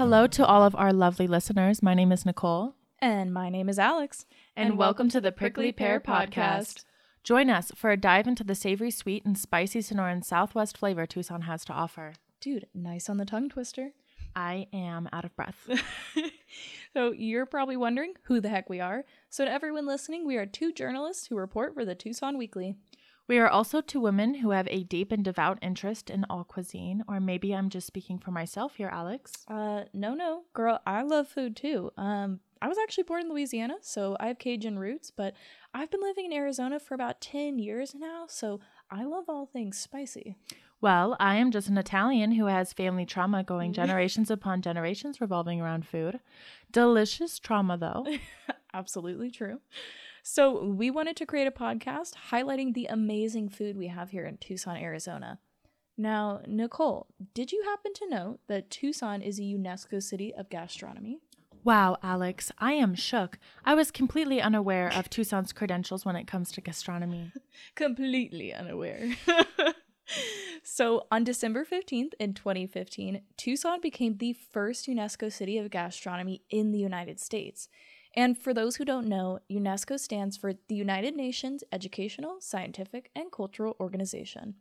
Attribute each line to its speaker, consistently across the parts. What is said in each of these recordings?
Speaker 1: Hello to all of our lovely listeners. My name is Nicole.
Speaker 2: And my name is Alex.
Speaker 1: And, welcome, to the Prickly Pair Podcast. Join us for a dive into the savory, sweet, and spicy Sonoran Southwest flavor Tucson has to offer.
Speaker 2: Dude, nice on the tongue twister.
Speaker 1: I am out of breath.
Speaker 2: So, you're probably wondering who the heck we are. So, to everyone listening, we are two journalists who report for the Tucson Weekly.
Speaker 1: We are also two women who have a deep and devout interest in all cuisine, or maybe I'm just speaking for myself here, Alex.
Speaker 2: Uh, no, no, girl, I love food too. Um, I was actually born in Louisiana, so I have Cajun roots, but I've been living in Arizona for about 10 years now, so I love all things spicy.
Speaker 1: Well, I am just an Italian who has family trauma going generations upon generations revolving around food. Delicious trauma, though.
Speaker 2: Absolutely true. So, we wanted to create a podcast highlighting the amazing food we have here in Tucson, Arizona. Now, Nicole, did you happen to know that Tucson is a UNESCO City of Gastronomy?
Speaker 1: Wow, Alex, I am shook. I was completely unaware of Tucson's credentials when it comes to gastronomy.
Speaker 2: Completely unaware. so, on December 15th in 2015, Tucson became the first UNESCO City of Gastronomy in the United States. And for those who don't know, UNESCO stands for the United Nations Educational, Scientific, and Cultural Organization.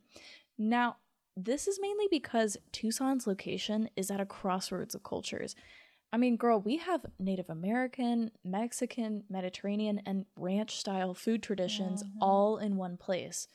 Speaker 2: Now, this is mainly because Tucson's location is at a crossroads of cultures. I mean, girl, we have Native American, Mexican, Mediterranean, and ranch style food traditions mm-hmm. all in one place.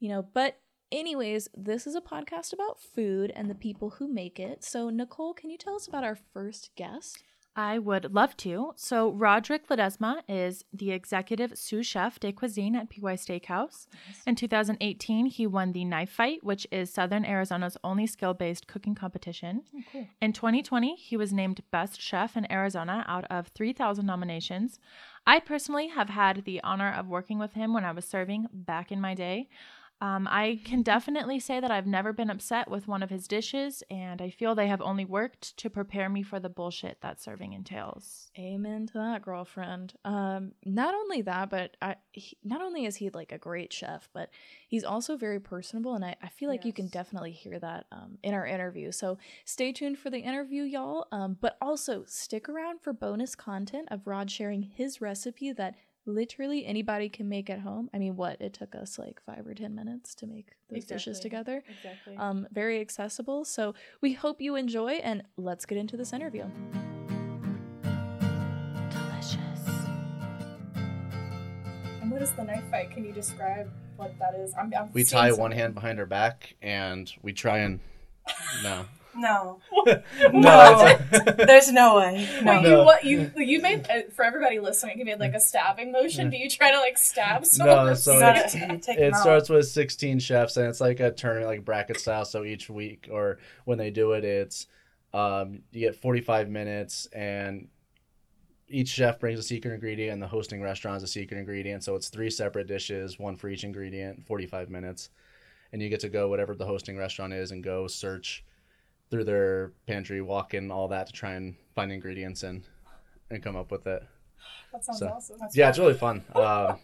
Speaker 2: You know, but anyways, this is a podcast about food and the people who make it. So, Nicole, can you tell us about our first guest?
Speaker 1: I would love to. So, Roderick LeDesma is the executive sous chef de cuisine at PY Steakhouse. In 2018, he won the Knife Fight, which is Southern Arizona's only skill based cooking competition. Oh, in 2020, he was named Best Chef in Arizona out of 3,000 nominations. I personally have had the honor of working with him when I was serving back in my day. Um, I can definitely say that I've never been upset with one of his dishes, and I feel they have only worked to prepare me for the bullshit that serving entails.
Speaker 2: Amen to that, girlfriend. Um, not only that, but I, he, not only is he like a great chef, but he's also very personable, and I, I feel like you can definitely hear that um, in our interview. So stay tuned for the interview, y'all. Um, but also stick around for bonus content of Rod sharing his recipe that literally anybody can make at home. I mean, what it took us like five or ten minutes to make those dishes together.
Speaker 1: Exactly.
Speaker 2: Um, very accessible. So we hope you enjoy, and let's get into this interview.
Speaker 1: Delicious.
Speaker 3: And what is the knife fight? Can you describe what that is? I'm, I'm
Speaker 4: We tie one hand behind our back and we try and no.
Speaker 5: No,
Speaker 4: no,
Speaker 5: No. there's no way.
Speaker 3: Wait,
Speaker 5: No.
Speaker 3: you what you you made uh, for everybody listening? You made like a stabbing motion. Do you try to like stab someone?
Speaker 4: No, so
Speaker 5: You
Speaker 4: it-
Speaker 5: gotta you take them
Speaker 4: it starts with 16 chefs and it's like a tournament like bracket style so each week or when they do it it's um, you get 45 minutes and each chef brings a secret ingredient and the hosting restaurant is a secret ingredient so it's three separate dishes one for each ingredient 45 minutes and you get to go whatever the hosting restaurant is and go search through their pantry walk in all that to try and find ingredients and and come up with it
Speaker 3: That sounds
Speaker 4: So-
Speaker 3: awesome. That's
Speaker 4: yeah, it's really fun. Um,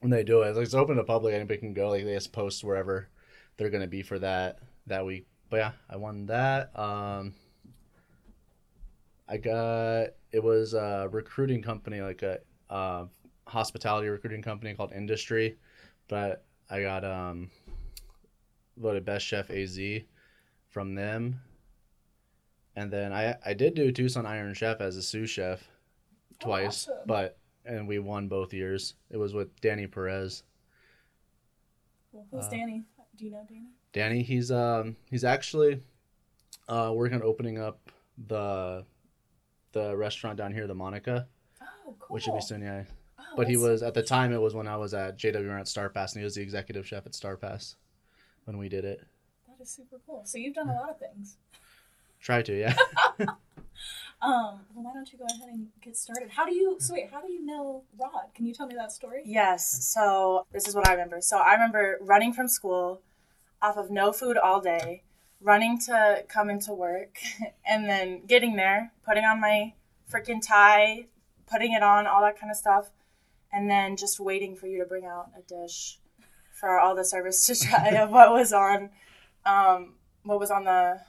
Speaker 4: when they do it, it's, like, it's open to public. Anybody can go. Like they just post wherever they're gonna be for that that week. But yeah, I won that. Um, I got it was a recruiting company, like a uh, hospitality recruiting company called Industry, but I got um voted best chef AZ from them. And then I I did do Tucson Iron Chef as a sous chef twice,
Speaker 3: awesome.
Speaker 4: but and we won both years. It was with Danny Perez.
Speaker 3: cool. Who's
Speaker 4: uh,
Speaker 3: Danny? Do you know Danny?
Speaker 4: Danny, he's um he's actually uh working on opening up the the restaurant down here, the Monica,
Speaker 3: Oh, cool.
Speaker 4: which should be soon, yeah.
Speaker 3: Oh,
Speaker 4: But he was at the time it was when I was at JWR at Star Pass and he was the executive chef at Star Pass when we did it.
Speaker 3: That is super cool. So you've done a lot of things.
Speaker 4: Try to, yeah.
Speaker 3: Um, well, why don't you go ahead and get started? How do you? So wait, how do you know Rod? Can you tell me that story?
Speaker 5: Yes. So this is what I remember. So I remember running from school off of no food all day, running to come into work, and then getting there, putting on my freaking tie, putting it on, all that kind of stuff, and then just waiting for you to bring out a dish for all the service to try of what was on, um, what was on the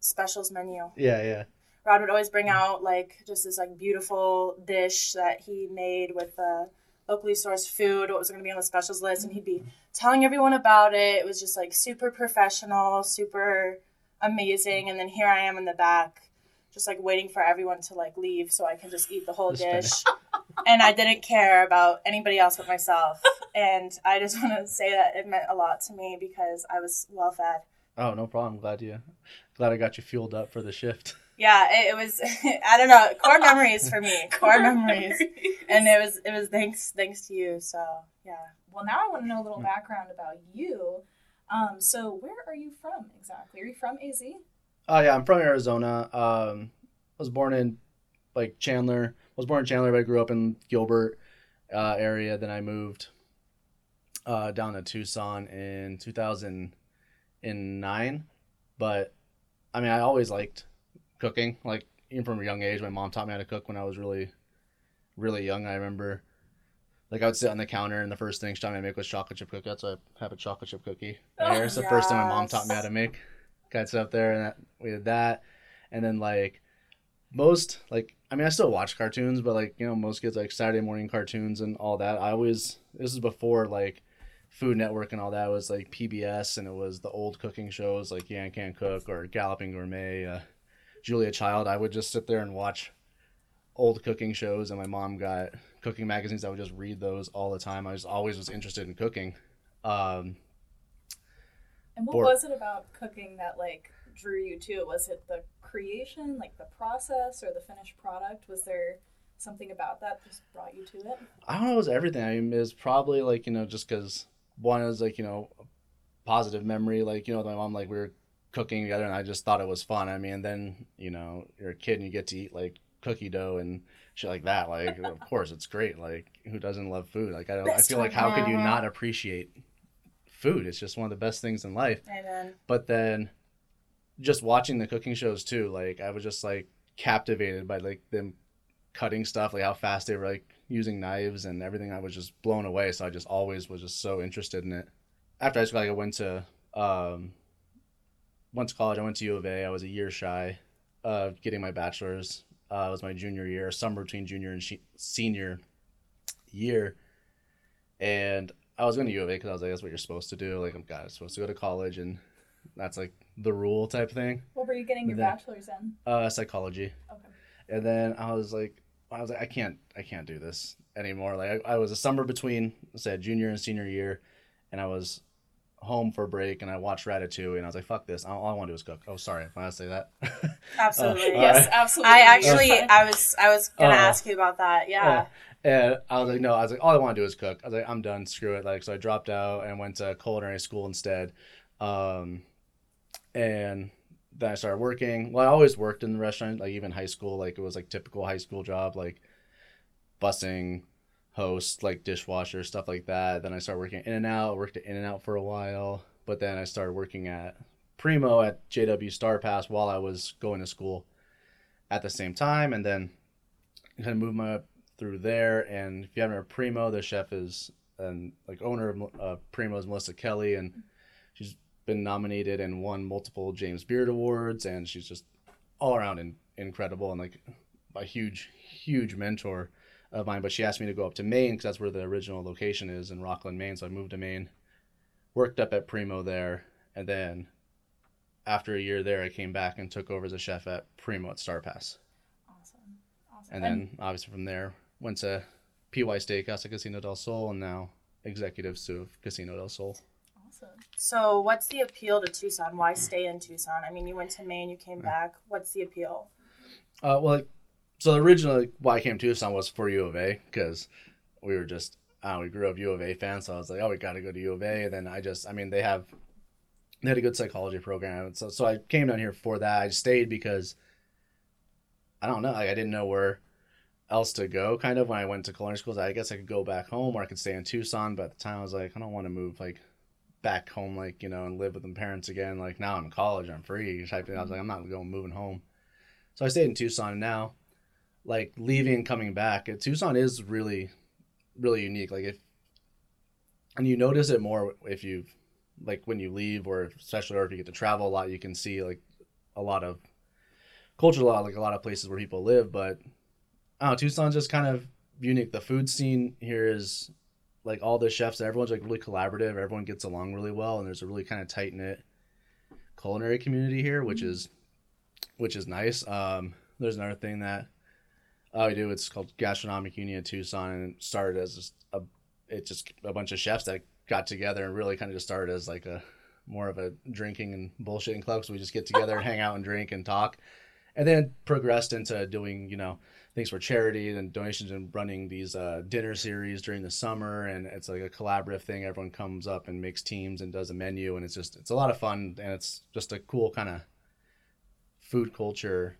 Speaker 5: specials menu.
Speaker 4: yeah, yeah.
Speaker 5: Rod would always bring out like just this like beautiful dish that he made with the locally sourced food, what was going to be on the specials list, and he'd be telling everyone about it. It was just like super professional, super amazing. And then here I am in the back, just like waiting for everyone to like leave so I can just eat the whole
Speaker 4: Just
Speaker 5: dish. and I didn't care about anybody else but myself. and I just want to say that it meant a lot to me because I was well fed.
Speaker 4: Oh, no problem. Glad you, glad I got you fueled up for the shift.
Speaker 5: Yeah, it, it was. I don't know. Core memories for me. Core memories, and it was. It was thanks thanks to you. So yeah.
Speaker 3: Well, now I want to know a little background about you. Um, so where are you from exactly? Are you from AZ?
Speaker 4: Oh yeah, I'm from Arizona. Um, I was born in like Chandler. I was born in Chandler, but I grew up in Gilbert uh, area. Then I moved uh, down to Tucson in 2009. But I mean, I always liked cooking. Like even from a young age, my mom taught me how to cook when I was really, really young. I remember. Like I would sit on the counter, and the first thing she taught me to make was chocolate chip cookie. That's why I have a chocolate chip cookie.
Speaker 3: Oh,
Speaker 4: Right here. It's the first thing my mom taught me how to make. Sit up there, and that, we did that, and then like most like I mean I still watch cartoons, but like you know most kids like Saturday morning cartoons and all that. I always this is before like Food Network and all that was like PBS, and it was the old cooking shows like Yan Can Cook or Galloping Gourmet, uh, Julia Child. I would just sit there and watch old cooking shows, and my mom got cooking magazines. I would just read those all the time. I was always was interested in cooking. Um,
Speaker 3: And what was it about cooking that like drew you to it? Was it the creation, like the process, or the finished product? Was there something about that just brought you to it?
Speaker 4: I don't know. It was everything. I mean, it was probably like you know just because one is like you know a positive memory. Like you know, my mom like we were cooking together, and I just thought it was fun. I mean, then you know you're a kid and you get to eat like cookie dough and shit like that. Like of course it's great. Like who doesn't love food? Like I don't. I feel like how could you not appreciate food? It's just one of the best things in life.
Speaker 5: Amen.
Speaker 4: But then just watching the cooking shows too, like I was just like captivated by like them cutting stuff, like how fast they were like using knives and everything. I was just blown away. So I just always was just so interested in it. After high school, like, I went to um, went to college. I went to U of A. I was a year shy of getting my bachelor's. Uh, it was my junior year, summer between junior and she- senior year, and I was going to U of A because I was like, that's what you're supposed to do. Like, I'm God, I'm supposed to go to college, and that's like the rule type thing.
Speaker 3: What were you getting your
Speaker 4: The-
Speaker 3: bachelor's in?
Speaker 4: Uh, psychology.
Speaker 3: Okay.
Speaker 4: And then I was like, I was like, I can't, I can't do this anymore. Like, I, I was a summer between, say, junior and senior year, and I was home for a break, and I watched Ratatouille, and I was like, fuck this. All I want to do is cook. Oh, sorry, I say that.
Speaker 5: Absolutely.
Speaker 4: Oh,
Speaker 3: Yes,
Speaker 4: Alright.
Speaker 3: absolutely.
Speaker 5: I actually, I was, I was gonna
Speaker 4: Oh.
Speaker 5: ask you about that. Yeah.
Speaker 4: And I was like, no, I was like, all I want to do is cook. I was like, I'm done, screw it. Like, so I dropped out and went to culinary school instead. Um, and then I started working. Well, I always worked in the restaurant, like even high school, like it was like typical high school job, like busing, host, like dishwasher, stuff like that. Then I started working In and Out, worked at In and Out for a while, but then I started working at Primo at JW Star Pass while I was going to school at the same time, and then kind of moved my through there. And if you haven't heard Primo, the chef is and like owner of uh, Primo is Melissa Kelly, and she's been nominated and won multiple James Beard awards, and she's just all around in, incredible and like a huge, huge mentor of mine. But she asked me to go up to Maine because that's where the original location is in Rockland, Maine. So I moved to Maine, worked up at Primo there, and then after a year there, I came back and took over as a chef at Primo at Star Pass.
Speaker 3: Awesome. Awesome.
Speaker 4: And then obviously from there went to PY Steakhouse at Casino del Sol and now executive sous of Casino del Sol.
Speaker 3: awesome.
Speaker 5: So, what's the appeal to Tucson? Why stay in Tucson? I mean, you went to Maine, you came back. What's the appeal?
Speaker 4: Uh, well, so originally why I came to Tucson was for U of A because we were just uh, we grew up U of A fans. So I was like, oh, we got to go to U of A. And then I just, I mean, they have they had a good psychology program. So so I came down here for that. I stayed because I don't know, like I didn't know where else to go. Kind of when I went to culinary schools, I guess I could go back home or I could stay in Tucson. But at the time, I was like, I don't want to move like back home, like you know, and live with my parents again. Like now I'm in college, I'm free type thing. I was like, mm-hmm. I'm not going moving home. So I stayed in Tucson. And now, like leaving, and coming back, Tucson is really, really unique. Like if, and you notice it more if you, like when you leave, or especially or if you get to travel a lot, you can see like a lot of culture a lot like a lot of places where people live, but know, Tucson's just kind of unique. The food scene here is like all the chefs, everyone's like really collaborative. Everyone gets along really well, and there's a really kind of tight knit culinary community here, which is which is nice. Um, there's another thing that uh, we do. It's called Gastronomic Union of Tucson, and it started as just a it's just a bunch of chefs that got together and really kind of just started as like a more of a drinking and bullshitting club. So we just get together, and hang out, and drink and talk, and then progressed into doing you know things for charity and donations and running these uh, dinner series during the summer and it's like a collaborative thing everyone comes up and makes teams and does a menu and it's just it's a lot of fun and it's just a cool kind of food culture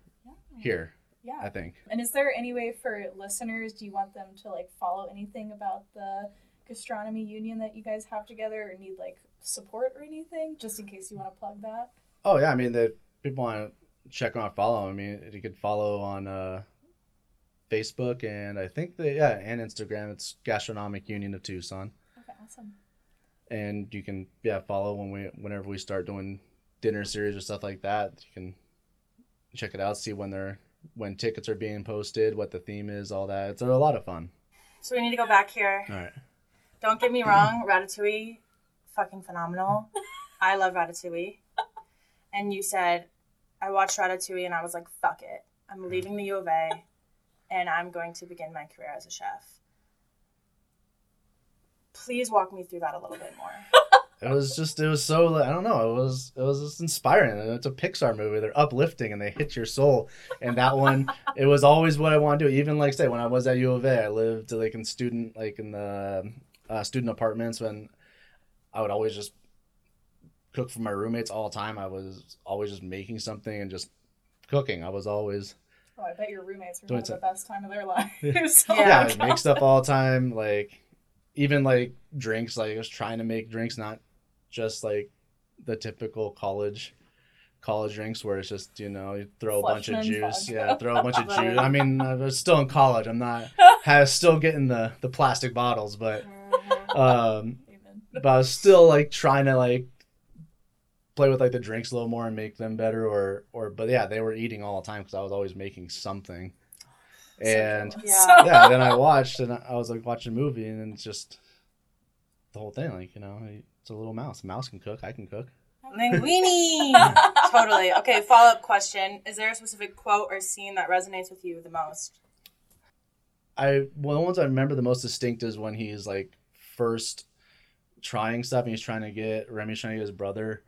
Speaker 4: here
Speaker 3: Yeah.
Speaker 4: i think
Speaker 3: And is there any way for listeners? Do you want them to like follow anything about the gastronomy union that you guys have together, or need like support or anything? Just in case you want to plug that.
Speaker 4: oh yeah i mean the people want to check on follow i mean you could follow on uh facebook and i think the yeah and instagram it's gastronomic union of tucson
Speaker 3: Okay, awesome.
Speaker 4: and you can yeah follow when we whenever we start doing dinner series or stuff like that you can check it out see when they're when tickets are being posted what the theme is all that it's a lot of fun
Speaker 5: So we need to go back here.
Speaker 4: all right
Speaker 5: Don't get me wrong, Ratatouille, fucking phenomenal. I love Ratatouille. And you said, I watched Ratatouille and I was like, fuck it. I'm leaving the U of A and I'm going to begin my career as a chef. Please walk me through that a little bit more.
Speaker 4: it was just it was so i don't know it was it was just inspiring. It's a pixar movie. They're uplifting and they hit your soul. And that one it was always what i want to do. Even like say when i was at u of a i lived like in student like in the uh, student apartments when i would always just cook for my roommates all the time. I was always just making something and just cooking. I was always
Speaker 3: Oh, I bet your roommates were
Speaker 4: Doing
Speaker 3: having the best time of their lives.
Speaker 5: Yeah.
Speaker 4: yeah, I make stuff all the time. Like even like drinks. Like I was trying to make drinks, not just like the typical college college drinks where it's just you know you throw a bunch of juice.
Speaker 3: fog.
Speaker 4: Yeah, throw a bunch of juice. I mean, I was still in college. I'm not has still getting the the plastic bottles, but um,
Speaker 3: Even.
Speaker 4: but I was still like trying to like play with like the drinks a little more and make them better or or but yeah they were eating all the time because i was always making something oh, and
Speaker 3: So
Speaker 5: Yeah.
Speaker 4: yeah then i watched and i was like watching a movie and it's just the whole thing like you know it's a little mouse a mouse can cook i can cook
Speaker 5: Linguini! totally. Okay, follow up question. Is there a specific quote or scene that resonates with you the most?
Speaker 4: I one well, the ones I remember the most distinct is when he's like first trying stuff and he's trying to get Remy's trying to get his brother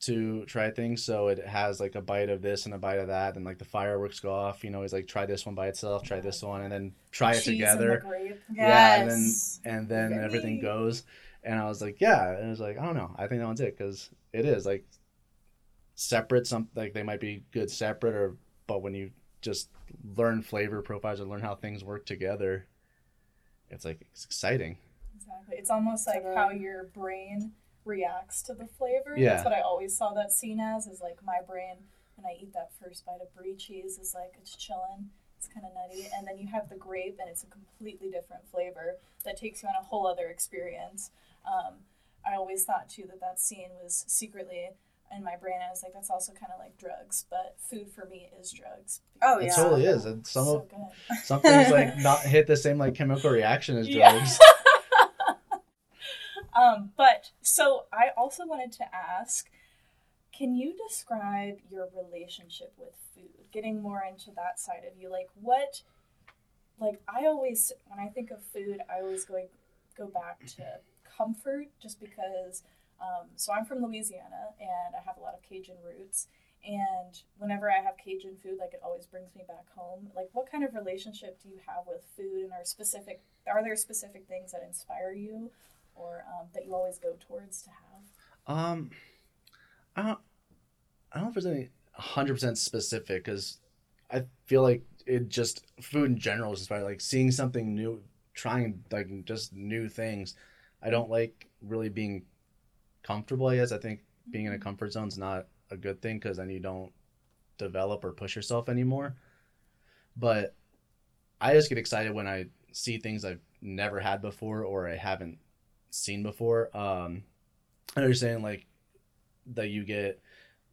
Speaker 4: to try things. So it has like a bite of this and a bite of that, and like the fireworks go off. You know, he's like try this one by itself, try this one, and then try it
Speaker 3: Cheese and the
Speaker 4: together.
Speaker 3: grape.
Speaker 4: Yeah, and then
Speaker 5: Yes.
Speaker 4: and then
Speaker 3: Remy.
Speaker 4: everything goes. And I was like, yeah, and it was like, I don't know, I think that one's it because it is like separate. Some like they might be good separate, or but when you just learn flavor profiles or learn how things work together, it's like it's exciting.
Speaker 3: Exactly. It's almost like how your brain reacts to the flavor.
Speaker 4: Yeah.
Speaker 3: That's what I always saw that scene as. Is like my brain when I eat that first bite of brie cheese is like it's chilling. It's kind of nutty, and then you have the grape, and it's a completely different flavor that takes you on a whole other experience. Um, I always thought too that that scene was secretly in my brain. I was like, that's also kind of like drugs, but food for me is drugs.
Speaker 5: Oh,
Speaker 4: It
Speaker 5: yeah.
Speaker 4: totally is, and some
Speaker 3: so
Speaker 4: of
Speaker 3: good.
Speaker 4: some things like not hit the same like chemical reaction as
Speaker 3: Yeah. Um, but so I also wanted to ask, can you describe your relationship with food? Getting more into that side of you, like what, like I always when I think of food, I always go go back to comfort, just because. Um, so I'm from Louisiana, and I have a lot of Cajun roots. And whenever I have Cajun food, like it always brings me back home. Like, what kind of relationship do you have with food, and are specific? Are there specific things that inspire you, or um, that you always go towards to have?
Speaker 4: Um, I don't, I don't know if there's any hundred percent specific because I feel like it just food in general is just about like seeing something new, trying like just new things. I don't like really being comfortable. I guess I think being in a comfort zone is not a good thing because then you don't develop or push yourself anymore. But I just get excited when I see things I've never had before or I haven't seen before. Um, I know you're saying like that you get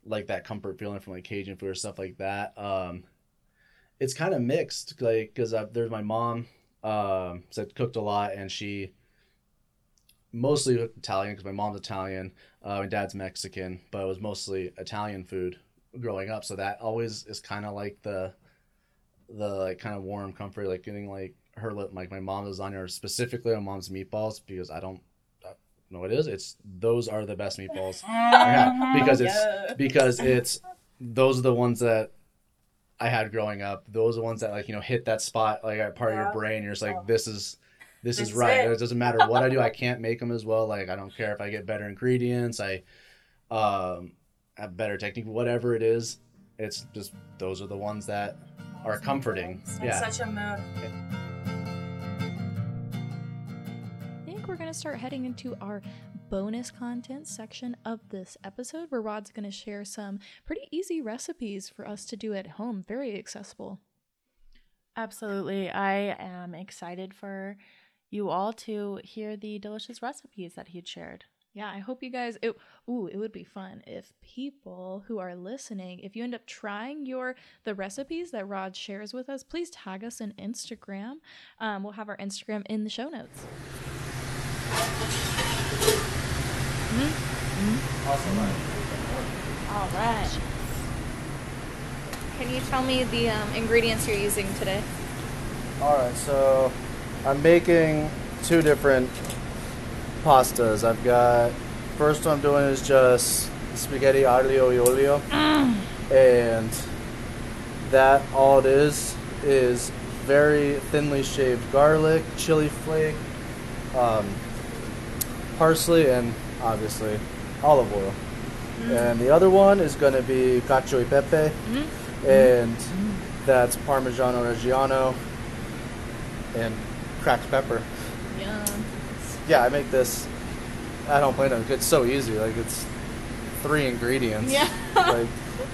Speaker 3: like that comfort feeling from like Cajun food or stuff like that. Um, it's kind of mixed, like because there's my mom um, that cooked a lot, and she mostly Italian because my mom's Italian, uh, my dad's Mexican, but it was mostly Italian food growing up. So that always is kind of like the the like kind of warm comfort, like getting like her like my mom's lasagna or specifically my mom's meatballs because I don't know what it is. It's those are the best meatballs because it's yeah. because it's those are the ones that I had growing up. Those are the ones that like you know hit that spot like part yeah. of your brain. You're just like this is this is right. It. it. doesn't matter what I do. I can't make them as well. Like I don't care if I get better ingredients. I um, have better technique. Whatever it is, it's just those are the ones that are comforting.
Speaker 6: yeah. Such a mood.
Speaker 2: I think we're gonna start heading into our bonus content section of this episode where Rod's going to share some pretty easy recipes for us to do at home, very accessible.
Speaker 5: Absolutely. I am excited for you all to hear the delicious recipes that he'd shared.
Speaker 2: Yeah, I hope you guys it ooh, it would be fun if people who are listening, if you end up trying your the recipes that Rod shares with us, please tag us on Instagram. Um, we'll have our Instagram in the show notes.
Speaker 7: Mm-hmm. All right. Can you tell me the um, ingredients you're using today?
Speaker 4: All right, so I'm making two different pastas. I've got first one I'm doing is just spaghetti aglio e olio, mm. and that all it is is very thinly shaved garlic, chili flake, um, parsley, and obviously olive oil. Mm. And the other one is going to be cacio e pepe, mm. and mm. that's Parmigiano Reggiano and cracked pepper.
Speaker 7: Yeah.
Speaker 4: Yeah, I make this at home playing. It's so easy. Like it's three ingredients.
Speaker 7: Yeah.
Speaker 4: like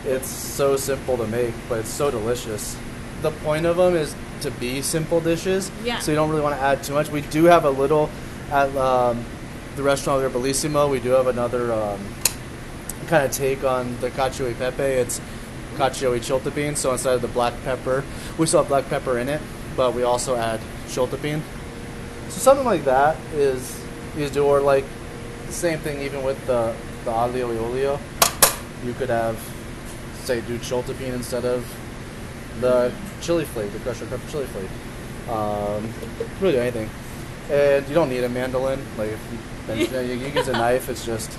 Speaker 4: it's so simple to make, but it's so delicious. The point of them is to be simple dishes.
Speaker 7: Yeah.
Speaker 4: So you don't really want to add too much. We do have a little at um, the restaurant there, Bellissimo. We do have another um, kind of take on the cacio e pepe. It's cacio e chiltepin. So instead of the black pepper, we still have black pepper in it, but we also add chiltepin. So something like that is is do or like the same thing even with the the aglio e olio. You could have say do chiltepin instead of the chili flake, the crushed pepper chili flake. Um, really anything, and you don't need a mandolin. Like you, you use a knife, it's just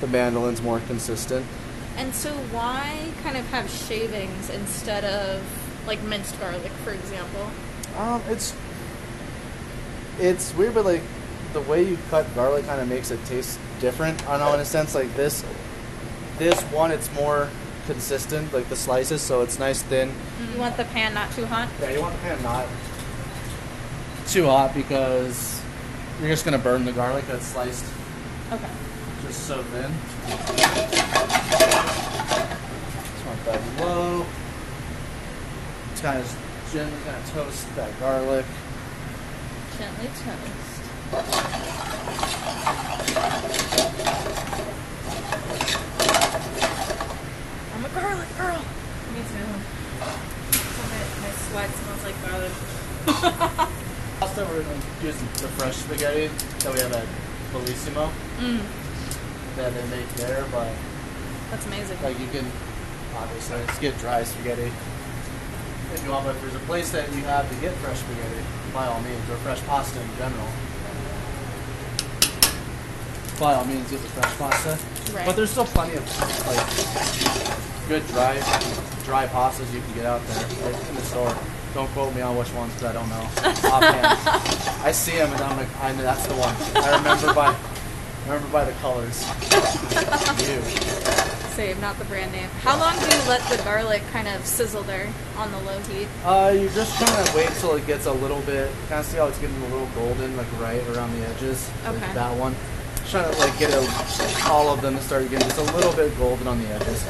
Speaker 4: the mandolin's more consistent.
Speaker 7: And so, why kind of have shavings instead of like minced garlic, for example?
Speaker 4: Um, it's it's weird, but like the way you cut garlic kind of makes it taste different. I don't know in a sense like this. This one, it's more consistent, like the slices, so it's nice thin.
Speaker 7: You want the pan not too hot.
Speaker 4: Yeah, you want the pan not too hot because you're just gonna burn the garlic that's sliced.
Speaker 7: Okay.
Speaker 4: Just so thin. Just want that low. Just kind of gently kind of toast that garlic.
Speaker 7: Gently toast. I'm a garlic girl.
Speaker 6: Me too. my sweat smells like garlic.
Speaker 4: Pasta we're using the fresh spaghetti that we have at Bellissimo.
Speaker 7: Mm.
Speaker 4: That they make there, but
Speaker 7: that's amazing.
Speaker 4: Like you can obviously just get dry spaghetti if you want, but if there's a place that you have to get fresh spaghetti, by all means, or fresh pasta in general, by all means get the fresh pasta. Right. But there's still plenty of like good dry dry pastas you can get out there like, in the store. Don't quote me on which ones because I don't know. I see them and I'm like, I know that's the one. I remember by remember by the colors.
Speaker 7: you same, not the brand name. How long do you let the garlic kind of sizzle there on the low heat?
Speaker 4: Uh, you just kind of wait till it gets a little bit, kind of see how it's getting a little golden, like right around the edges.
Speaker 7: Okay.
Speaker 4: Like that one. Just trying to like get a, all of them to start getting just a little bit golden on the edges.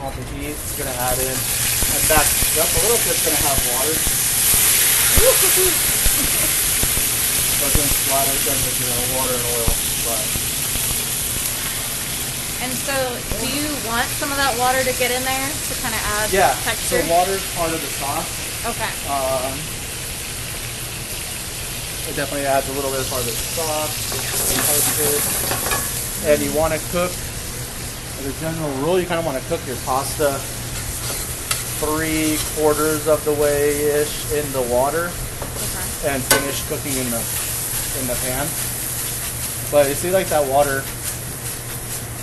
Speaker 4: All the heat, it's gonna add in, and back up a little bit. It's gonna have water. but then splatter them with you know water and oil, but
Speaker 7: And so, do you want some of that water to get in there to kind of add
Speaker 4: Yeah.
Speaker 7: texture?
Speaker 4: So water's part of the sauce.
Speaker 7: okay.
Speaker 4: Um, it definitely adds a little bit of part of the sauce. And you want to cook. As a general rule, you kind of want to cook your pasta three quarters of the way ish in the water,
Speaker 7: Okay.
Speaker 4: and finish cooking in the in the pan. But you see, like that water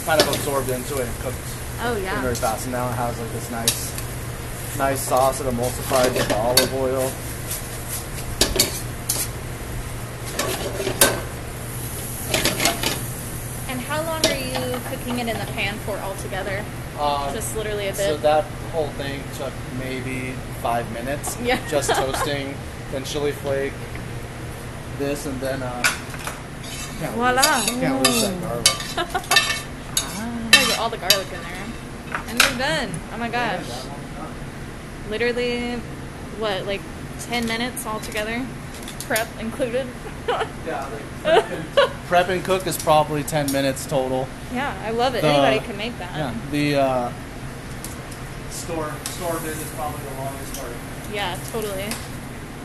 Speaker 4: kind of absorbed into it and cooked
Speaker 7: Oh yeah.
Speaker 4: very fast. And now it has like this nice, nice sauce that emulsified with the olive oil.
Speaker 7: And how long are you cooking it in the pan for altogether?
Speaker 4: Um,
Speaker 7: Just literally a bit.
Speaker 4: so that whole thing took maybe five minutes.
Speaker 7: Yeah.
Speaker 4: Just toasting, then chili flake, this, and then uh. Can't
Speaker 7: Voila.
Speaker 4: Lose, can't lose that garlic.
Speaker 7: Gotta get all the garlic in there. And we're done. Oh my gosh. Literally, what, like 10 minutes altogether? Prep included?
Speaker 4: Yeah, like prep and, prep and cook is probably ten minutes total.
Speaker 7: yeah, I love it.
Speaker 4: The-
Speaker 7: Anybody can make that.
Speaker 4: Yeah. The uh, store store visit is probably the longest part.
Speaker 7: Yeah, totally.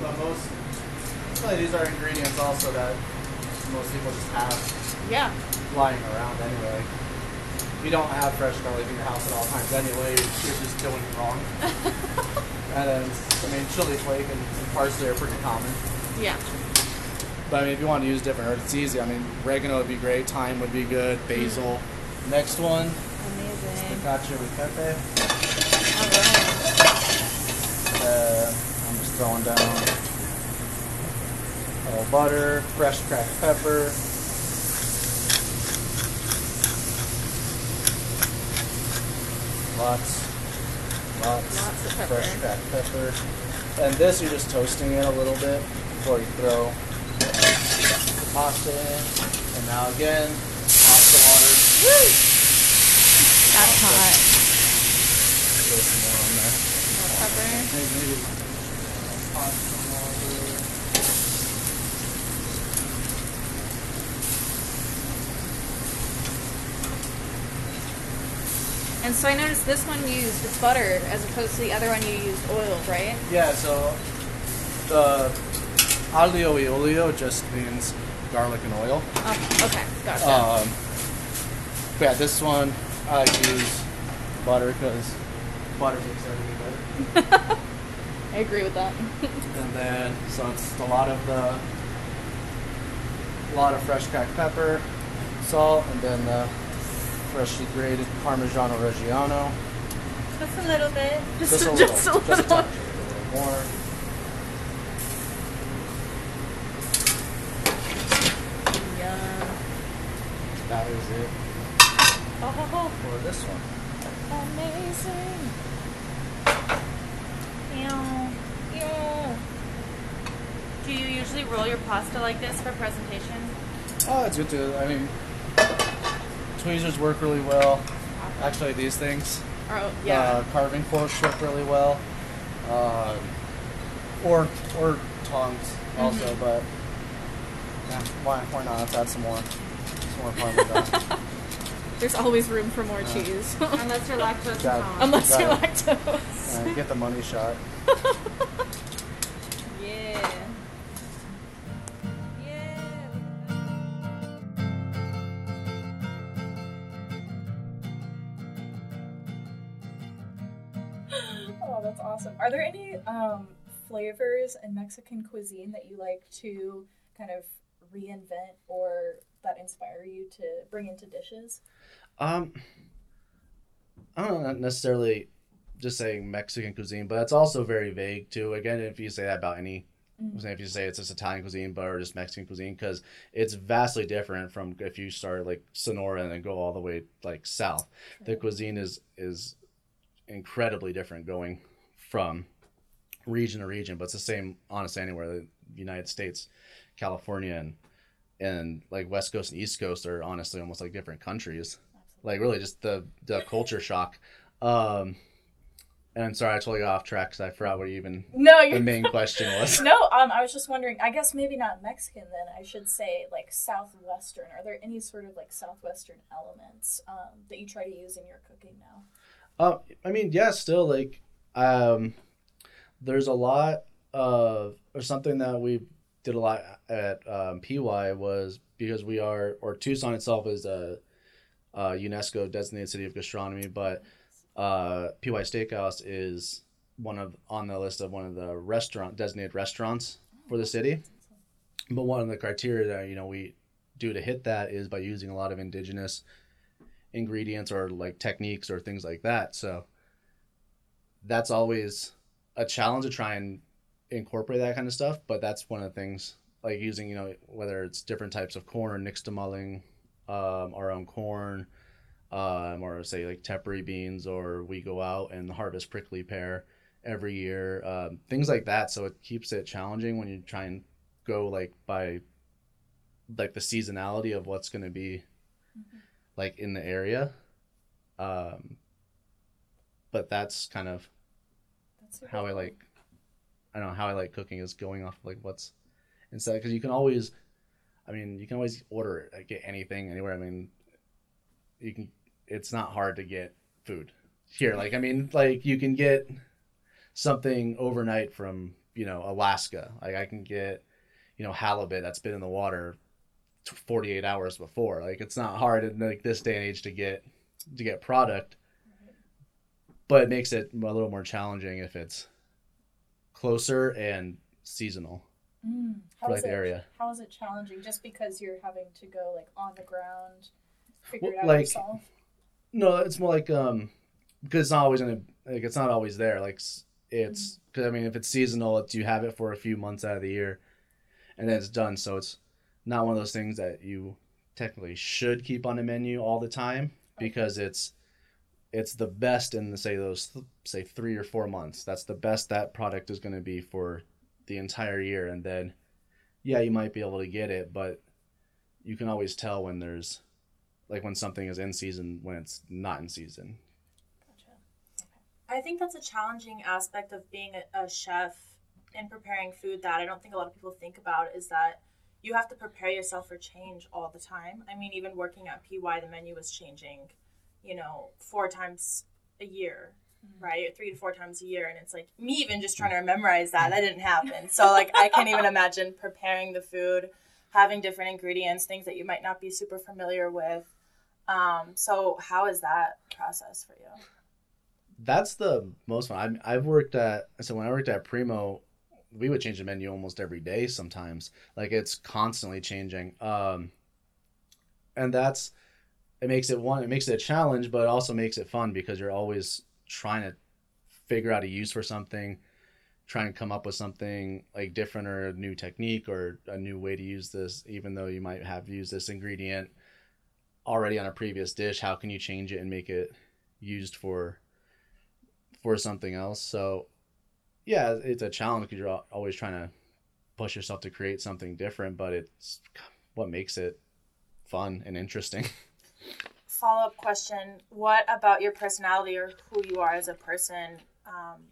Speaker 4: But most, well, these are ingredients also that most people just have
Speaker 7: Yeah.
Speaker 4: lying around anyway. If you don't have fresh garlic in your house at all times anyway, you're just doing it wrong. and then, I mean, chili flake and, and parsley are pretty common.
Speaker 7: Yeah.
Speaker 4: But I mean, if you want to use different herbs, it's easy. I mean, oregano would be great, thyme would be good, basil. Next one,
Speaker 7: Amazing.
Speaker 4: cacio e pepe.
Speaker 7: Alright.
Speaker 4: Uh, I'm just throwing down a little butter, fresh cracked pepper. Lots, lots,
Speaker 7: Lots of
Speaker 4: fresh cracked pepper. And this, you're just toasting it a little bit before you throw the pasta in. And now again, pasta water.
Speaker 7: That's hot.
Speaker 4: Throw some more on there.
Speaker 7: More pepper.
Speaker 4: Maybe, maybe pasta water.
Speaker 7: And so I noticed this one used butter as opposed to the other one you used oil, right?
Speaker 4: Yeah, so the aglio e olio just means garlic and oil.
Speaker 7: Oh, okay, gotcha.
Speaker 4: Um, but yeah, this one I use butter because butter makes everything better.
Speaker 7: I agree with that.
Speaker 4: And then so it's a lot of the a lot of fresh cracked pepper, salt, and then the freshly grated Parmigiano Reggiano.
Speaker 7: Just a little bit. Just,
Speaker 4: Just a little,
Speaker 7: just a
Speaker 4: just a touch, a little more. That is it
Speaker 7: Oh,
Speaker 4: for this one.
Speaker 7: amazing. Ew.
Speaker 5: Do you usually roll your pasta like this for presentation?
Speaker 4: Oh, it's good to. I mean, tweezers work really well. Actually, these things,
Speaker 7: Oh, yeah.
Speaker 4: uh, carving forks work really well. Um, or or tongs also,
Speaker 7: Mm-hmm.
Speaker 4: but yeah, why why not? Let's add some more more parmesan.
Speaker 7: There's always room for more cheese.
Speaker 5: Unless you're lactose
Speaker 4: Got-
Speaker 5: intolerant.
Speaker 7: Unless you're
Speaker 4: Got
Speaker 7: lactose.
Speaker 4: Uh, get the money shot.
Speaker 7: Yeah. Yeah.
Speaker 3: Oh, that's awesome. Are there any um, flavors in Mexican cuisine that you like to kind of reinvent or that inspire you to bring into dishes?
Speaker 8: Um, I don't know, not necessarily just saying Mexican cuisine, but it's also very vague too. Again, if you say that about any,
Speaker 3: Mm.
Speaker 8: if you say it's just Italian cuisine, but or just Mexican cuisine, because it's vastly different from if you start like Sonora and then go all the way like south. The cuisine is is incredibly different going from region to region, but it's the same honestly anywhere. The United States, California, and and like West Coast and East Coast are honestly almost like different countries. Like really, just the the culture shock. Um,
Speaker 4: And I'm sorry, I totally got off track because I forgot what even
Speaker 3: No,
Speaker 4: the main question was.
Speaker 3: no. Um, I was just wondering. I guess maybe not Mexican. Then I should say like southwestern. Are there any sort of like southwestern elements um, that you try to use in your cooking now?
Speaker 4: Uh, I mean, yeah, still like, um, there's a lot of or something that we did a lot at um, PY was because we are or Tucson itself is a, a UNESCO designated city of gastronomy, but uh, PY Steakhouse is one of on the list of one of the restaurant designated restaurants for the city. But one of the criteria that you know we do to hit that is by using a lot of indigenous ingredients or like techniques or things like that. So that's always a challenge to try and incorporate that kind of stuff. But that's one of the things like using, you know, whether it's different types of corn or nixtamalising um, our own corn, um, or say like tepary beans, or we go out and harvest prickly pear every year, um, things like that. So it keeps it challenging when you try and go like by like the seasonality of what's going to be like in the area. Um, but that's kind of
Speaker 3: That's
Speaker 4: how I like. I don't know how I like cooking is going off like what's instead because you can always, I mean, you can always order it, like, get anything anywhere. I mean, you can. It's not hard to get food here. Like I mean, like you can get something overnight from you know Alaska. Like I can get you know halibut that's been in the water 48 hours before. Like it's not hard in like this day and age to get to get product, but it makes it a little more challenging if it's closer and seasonal
Speaker 3: Mm.
Speaker 4: For like the
Speaker 3: it?
Speaker 4: area.
Speaker 3: How is it challenging? Just because you're having to go like on the ground, figure
Speaker 4: Well,
Speaker 3: it out
Speaker 4: like-
Speaker 3: yourself.
Speaker 4: No, it's more like um because it's not always gonna like it's not always there. Like it's because I mean if it's seasonal, it's you have it for a few months out of the year, and then it's done. So it's not one of those things that you technically should keep on the menu all the time because it's it's the best in the, say those th- say three or four months. That's the best that product is going to be for the entire year, and then yeah, you might be able to get it, but you can always tell when there's like when something is in season when it's not in season.
Speaker 5: I think that's a challenging aspect of being a, a chef and preparing food that I don't think a lot of people think about is that you have to prepare yourself for change all the time. I mean, even working at PY, the menu was changing, you know, four times a year, right? Three to four times a year. And it's like me even just trying to memorize that, that didn't happen. So, like, I can't even imagine preparing the food, having different ingredients, things that you might not be super familiar with. Um, so, how is that process for you?
Speaker 4: That's the most fun. I, I've worked at so when I worked at Primo, we would change the menu almost every day. Sometimes, like it's constantly changing. Um, and that's it makes it one. It makes it a challenge, but it also makes it fun because you're always trying to figure out a use for something, trying to come up with something like different or a new technique or a new way to use this, even though you might have used this ingredient already on a previous dish. How can you change it and make it used for for something else. So, yeah, it's a challenge because you're always trying to push yourself to create something different, but it's what makes it fun and interesting.
Speaker 5: follow up question What about your personality or who you are as a person um,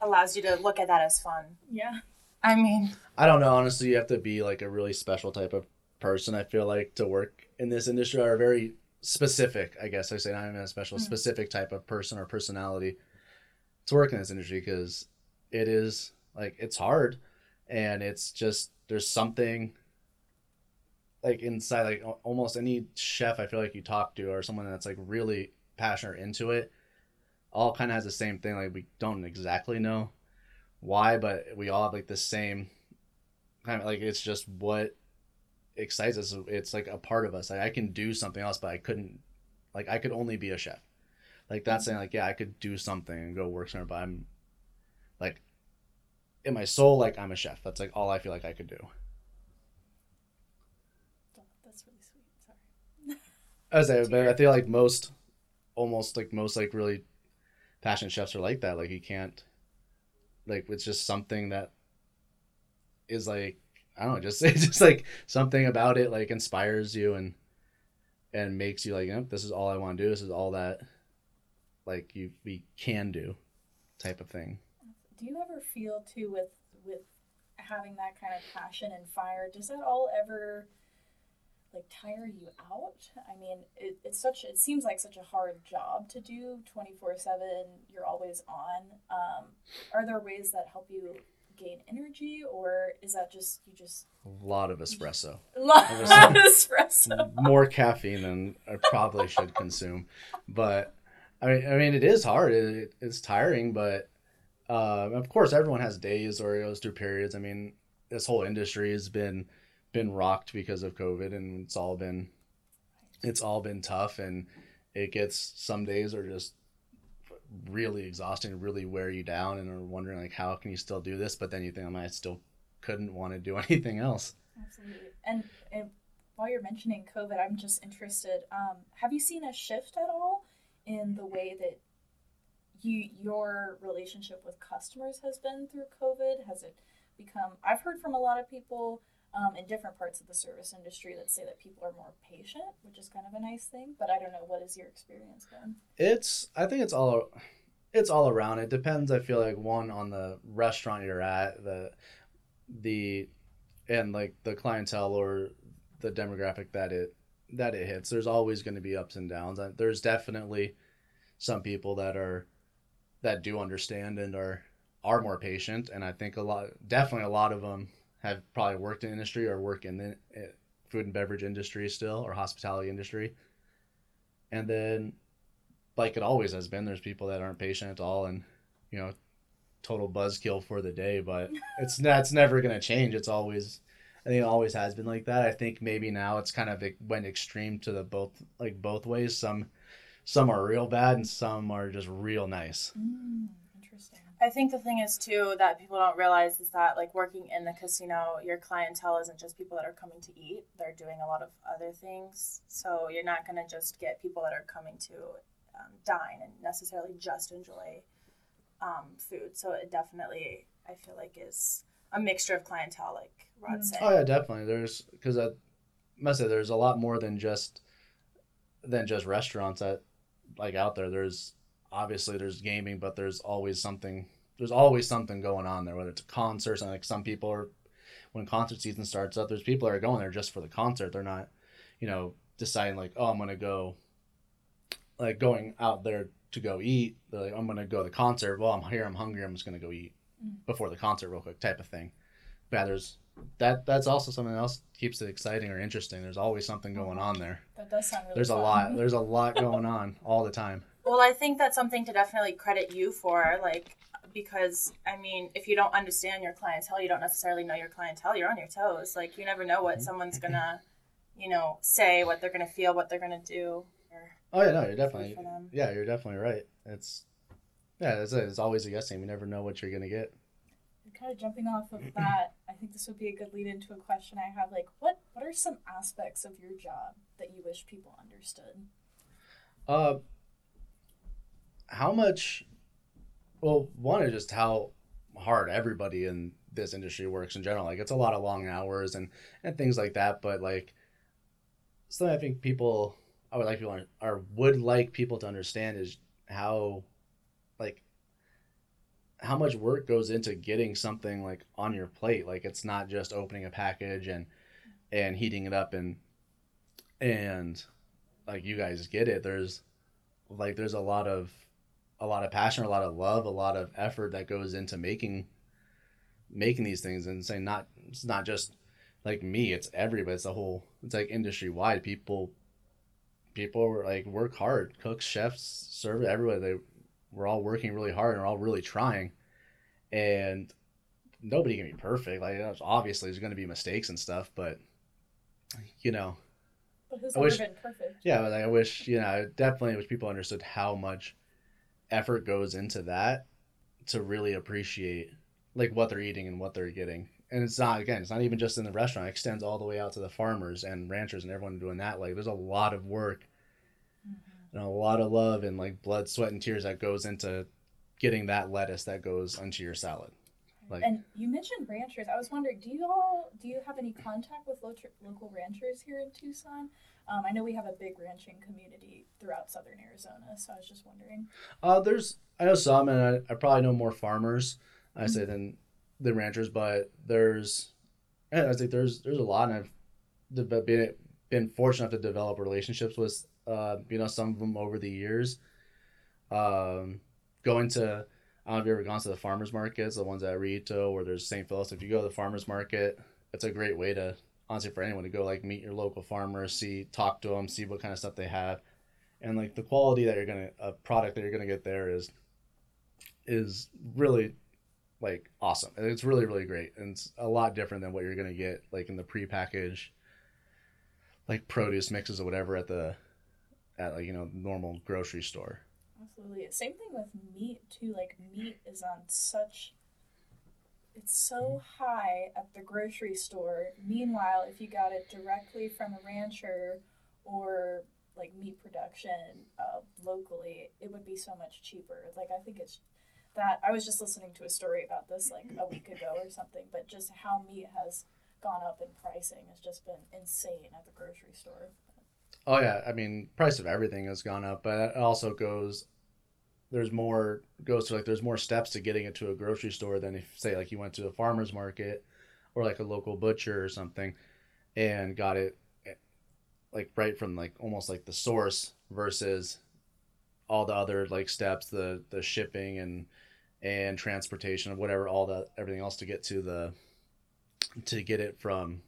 Speaker 5: allows you to look at that as fun?
Speaker 3: Yeah.
Speaker 5: I mean,
Speaker 4: I don't know. Honestly, you have to be like a really special type of person. I feel like to work in this industry are very specific. I guess I say not even a special, specific type of person or personality to work in this industry because it is like it's hard, and it's just there's something like inside like almost any chef I feel like you talk to or someone that's like really passionate into it all kind of has the same thing like we don't exactly know why but we all have like the same kind of like it's just what excites us. It's like a part of us. Like i can do something else but i couldn't like i could only be a chef. Like that's saying like yeah i could do something and go work somewhere but i'm like in my soul like i'm a chef. That's like all i feel like i could do
Speaker 3: That's really sweet. Sorry.
Speaker 4: As I, but I feel like most, almost like most like really passionate chefs are like that. Like you can't, like it's just something that is like I don't know, just it's just like something about it like inspires you and and makes you like, yep, this is all I want to do. This is all that like you we can do. type of thing.
Speaker 3: Do you ever feel too with with having that kind of passion and fire? Does that all ever like tire you out? I mean, it, it's such it seems like such a hard job to do twenty four seven. You're always on. Um, are there ways that help you gain energy, or is that just you just
Speaker 4: A lot of espresso.
Speaker 3: a lot of espresso?
Speaker 4: more caffeine than I probably should consume. But I mean, I mean, it is hard. It, it's tiring, but uh, of course, everyone has days or goes through periods. I mean, this whole industry has been been rocked because of COVID, and it's all been it's all been tough, and it gets some days are just really exhausting, really wear you down, and are wondering like how can you still do this? But then you think, I still couldn't want to do anything else.
Speaker 3: Absolutely. And, and while you're mentioning COVID, I'm just interested. Um, have you seen a shift at all in the way that you your relationship with customers has been through COVID? Has it become? I've heard from a lot of people um, in different parts of the service industry that say that people are more patient, which is kind of a nice thing. But I don't know. what is your experience been?
Speaker 4: It's I think it's all it's all around. It depends. I feel like one on the restaurant you're at, the the and like the clientele or the demographic that it that it hits. There's always going to be ups and downs. There's definitely some people that are that do understand and are are more patient, and I think a lot definitely a lot of them have probably worked in industry or work in the eh, food and beverage industry still or hospitality industry. And then like it always has been. There's people that aren't patient at all, and you know, total buzzkill for the day. But it's that's never gonna change. It's always, I think it always has been like that. I think maybe now it's kind of it went extreme to the both like both ways. Some some are real bad, and some are just real nice.
Speaker 3: Mm.
Speaker 5: I think the thing is too that people don't realize is that like working in the casino, your clientele isn't just people that are coming to eat. They're doing a lot of other things. So you're not gonna just get people that are coming to um, dine and necessarily just enjoy um, food. So it definitely, I feel like, is a mixture of clientele, like Rod
Speaker 3: Mm.
Speaker 5: said.
Speaker 4: Oh yeah, definitely. There's because I must say there's a lot more than just than just restaurants that like out there. There's obviously there's gaming, but there's always something. There's always something going on there. Whether it's concerts and like some people are when concert season starts up, there's people that are going there just for the concert. They're not, you know, deciding like, oh, I'm gonna go, like going out there to go eat. They're like, I'm gonna go to the concert. Well, I'm here. I'm hungry. I'm just gonna go eat mm. before the concert real quick, type of thing. But yeah, there's that. That's also something else keeps it exciting or interesting. There's always something mm-hmm. going on there.
Speaker 3: That does sound really
Speaker 4: There's a lot. There's a lot going on all the time.
Speaker 5: Well, I think that's something to definitely credit you for, like, because I mean, if you don't understand your clientele, you don't necessarily know your clientele. You're on your toes. Like, you never know what someone's gonna, you know, say, what they're gonna feel, what they're gonna do. Or
Speaker 4: Oh yeah, no, you're definitely. Yeah, you're definitely right. It's yeah, it's, it's always a guessing. You never know what you're gonna get.
Speaker 3: kind of jumping off of that, I think this would be a good lead into a question I have. Like, what what are some aspects of your job that you wish people understood?
Speaker 4: Uh, how much? Well, one is just how hard everybody in this industry works in general. Like it's a lot of long hours and and things like that. But like something I think people I would like people or would like people to understand is how like how much work goes into getting something like on your plate. Like it's not just opening a package and and heating it up and and like you guys get it. There's like there's a lot of a lot of passion, a lot of love, a lot of effort that goes into making making these things and saying not it's not just like me, it's everybody, it's the whole it's like industry wide. People people were like work hard, cooks, chefs, serve everybody they we're all working really hard and we're all really trying. And nobody can be perfect. Like obviously there's gonna be mistakes and stuff, but you know,
Speaker 3: But who's
Speaker 4: I
Speaker 3: ever
Speaker 4: wish-
Speaker 3: been perfect?
Speaker 4: yeah, like I wish you know, I definitely wish people understood how much effort goes into that to really appreciate like what they're eating and what they're getting. And it's not again, it's not even just in the restaurant. It extends all the way out to the farmers and ranchers and everyone doing that. Like there's a lot of work mm-hmm. and a lot of love and like blood, sweat, and tears that goes into getting that lettuce that goes onto your salad. Like
Speaker 3: And you mentioned ranchers. I was wondering, do you all do you have any contact with local ranchers here in Tucson? Um, I know we have a big ranching community throughout southern Arizona, so I was just wondering.
Speaker 4: Uh, there's I know some, and I, I probably know more farmers I say than than ranchers, but there's I think there's there's a lot, and I've de- been been fortunate enough to develop relationships with uh, you know some of them over the years. Um, going to I don't know if you've ever gone to the farmers markets, the ones at Rillito or there's St. Philip. If you go to the farmers market, it's a great way to honestly for anyone to go like meet your local farmers, see, talk to them, see what kind of stuff they have, and like the quality that you're gonna a product that you're gonna get there is is really like awesome. It's really really great, and it's a lot different than what you're gonna get like in the prepackaged like produce mixes or whatever at the at like you know normal grocery store.
Speaker 3: Absolutely. Same thing with meat too. Like meat is on such it's so high at the grocery store. Meanwhile, if you got it directly from a rancher or like meat production uh, locally, it would be so much cheaper. Like I think it's that I was just listening to a story about this like a week ago or something, but just how meat has gone up in pricing has just been insane at the grocery store.
Speaker 4: Oh yeah, I mean, price of everything has gone up, but it also goes. There's more goes to like there's more steps to getting it to a grocery store than if say like you went to a farmer's market, or like a local butcher or something, and got it, like right from like almost like the source versus all the other like steps, the the shipping and and transportation of whatever all the everything else to get to the to get it from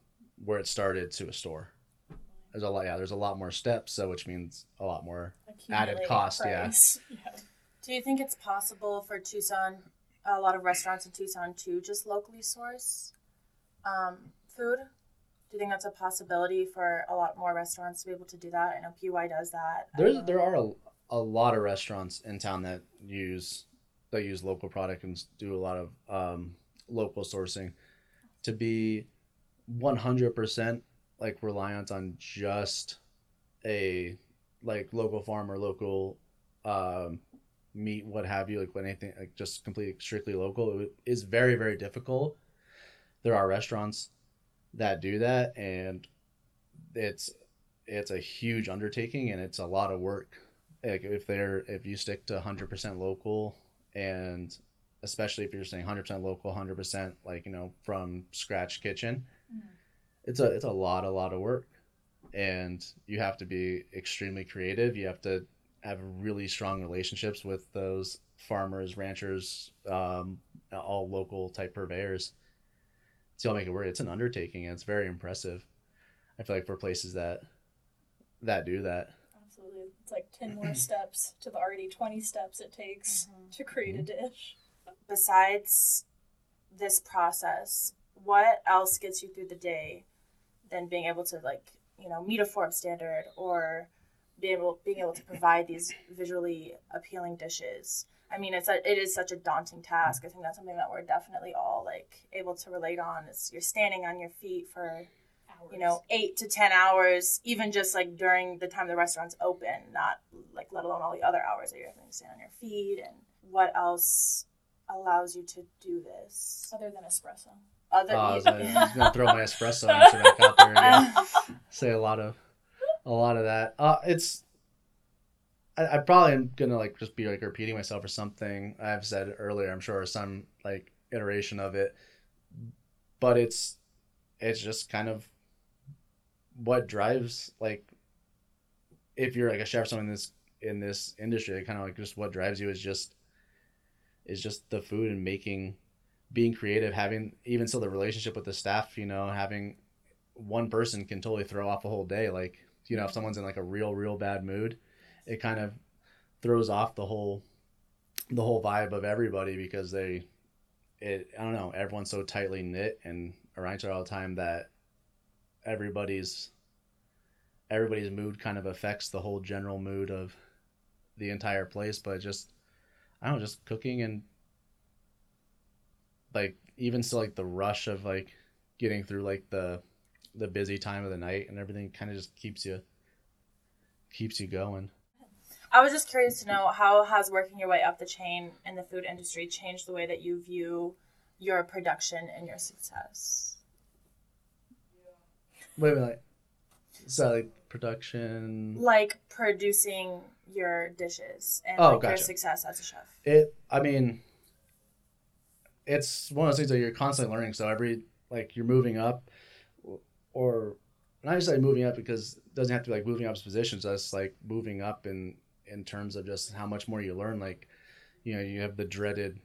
Speaker 4: where it started to a store there's a lot yeah there's a lot more steps so which means a lot more Added cost, yeah.
Speaker 3: yeah.
Speaker 5: Do you think it's possible for Tucson, a lot of restaurants in Tucson, to just locally source um, food? Do you think that's a possibility for a lot more restaurants to be able to do that? I know PY does that.
Speaker 4: There's there are a, a lot of restaurants in town that use that use local product and do a lot of um, local sourcing to be 100% like reliant on just a like local farm or local um, meat what have you like when anything like just completely strictly local it is very very difficult. There are restaurants that do that and it's it's a huge undertaking and it's a lot of work. Like if they're if you stick to 100% local and especially if you're saying 100% local 100% like you know from scratch kitchen mm-hmm. it's a it's a lot a lot of work. And you have to be extremely creative. You have to have really strong relationships with those farmers ranchers um, all local type purveyors. To all make it work it's an undertaking and it's very impressive. I feel like for places that that do that.
Speaker 3: Absolutely. It's like 10 more steps to the already 20 steps it takes to create a dish.
Speaker 5: besides this process, what else gets you through the day than being able to like, you know, meet a form standard or be able being able to provide these visually appealing dishes? I mean, it's a, it is such a daunting task. I think that's something that we're definitely all like able to relate on. Is you're standing on your feet for
Speaker 3: Hours.
Speaker 5: you know eight to ten hours, even just like during the time the restaurant's open, not like let alone all the other hours that you're having to stand on your feet. And what else allows you to do this?
Speaker 3: other than espresso.
Speaker 5: Other
Speaker 4: Oh, I was, gonna- I was gonna throw my espresso answer back out there. Say a lot of, a lot of that. Uh, it's. I, I probably am gonna like just be like repeating myself or something I've said earlier. I'm sure or some like iteration of it, but it's, it's just kind of, what drives like. If you're like a chef, someone in this in this industry, kind of like just what drives you is just, is just the food and making being creative, having even still the relationship with the staff, you know, having one person can totally throw off a whole day. Like, you know, if someone's in like a real, real bad mood, it kind of throws off the whole the whole vibe of everybody because they it I don't know, everyone's so tightly knit and around each other all the time that everybody's everybody's mood kind of affects the whole general mood of the entire place. But just I don't know, just cooking and like even still like the rush of like getting through like the the busy time of the night and everything kind of just keeps you keeps you going
Speaker 5: I was just curious to know how has working your way up the chain in the food industry changed the way that you view your production and your success?
Speaker 4: Wait a minute. So like production.
Speaker 5: Like producing your dishes and
Speaker 4: Oh,
Speaker 5: like your success as a chef.
Speaker 4: It. I mean, it's one of those things that you're constantly learning. So every like you're moving up, or not necessarily moving up because it doesn't have to be like moving up positions. That's like moving up in in terms of just how much more you learn. Like, you know, you have the dreaded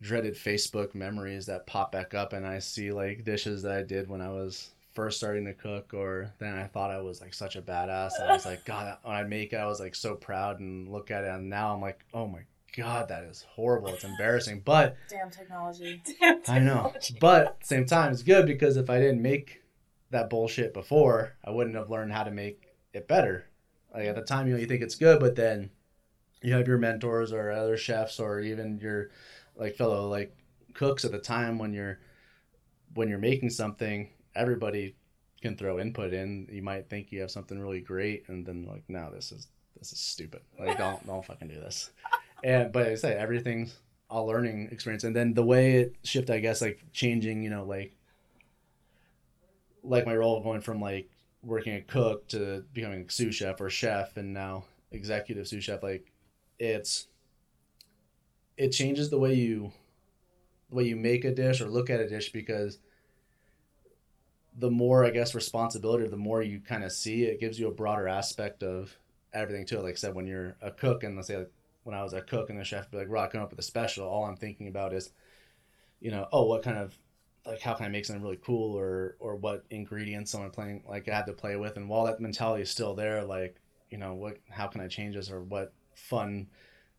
Speaker 4: dreaded Facebook memories that pop back up, and I see like dishes that I did when I was first starting to cook, or then I thought I was like such a badass. I was like, God, when I make it, I was like so proud and look at it, and now I'm like, oh my God, that is horrible. It's embarrassing, but
Speaker 5: Damn technology.
Speaker 4: I know. But same time, it's good because if I didn't make that bullshit before, I wouldn't have learned how to make it better. Like at the time, you know, you think it's good, but then you have your mentors or other chefs or even your like fellow like cooks at the time when you're when you're making something, everybody can throw input in. You might think you have something really great, and then like, no, this is this is stupid. Like, don't don't fucking do this. And but I say everything's a learning experience, and then the way it shift, I guess, like changing, you know, like like my role going from like working a cook to becoming a sous chef or chef, and now executive sous chef. Like, it's it changes the way you the way you make a dish or look at a dish because the more I guess responsibility, the more you kind of see, it gives you a broader aspect of everything too. Like I said, when you're a cook, and let's say like, when I was a cook and the chef be like, "Rod, come up with a special," all I'm thinking about is, you know, oh, what kind of like how can I make something really cool, or or what ingredients am I playing like I had to play with, and while that mentality is still there, like you know, what how can I change this, or what fun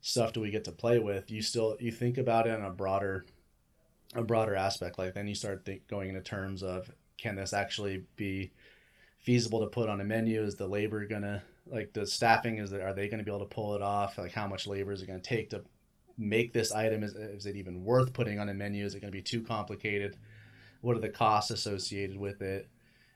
Speaker 4: stuff do we get to play with? You still you think about it in a broader a broader aspect. Like then you start think, going into terms of can this actually be feasible to put on a menu? Is the labor gonna like the staffing? Is that are they gonna be able to pull it off? Like how much labor is it gonna take to make this item? Is, is it even worth putting on a menu? Is it gonna be too complicated? What are the costs associated with it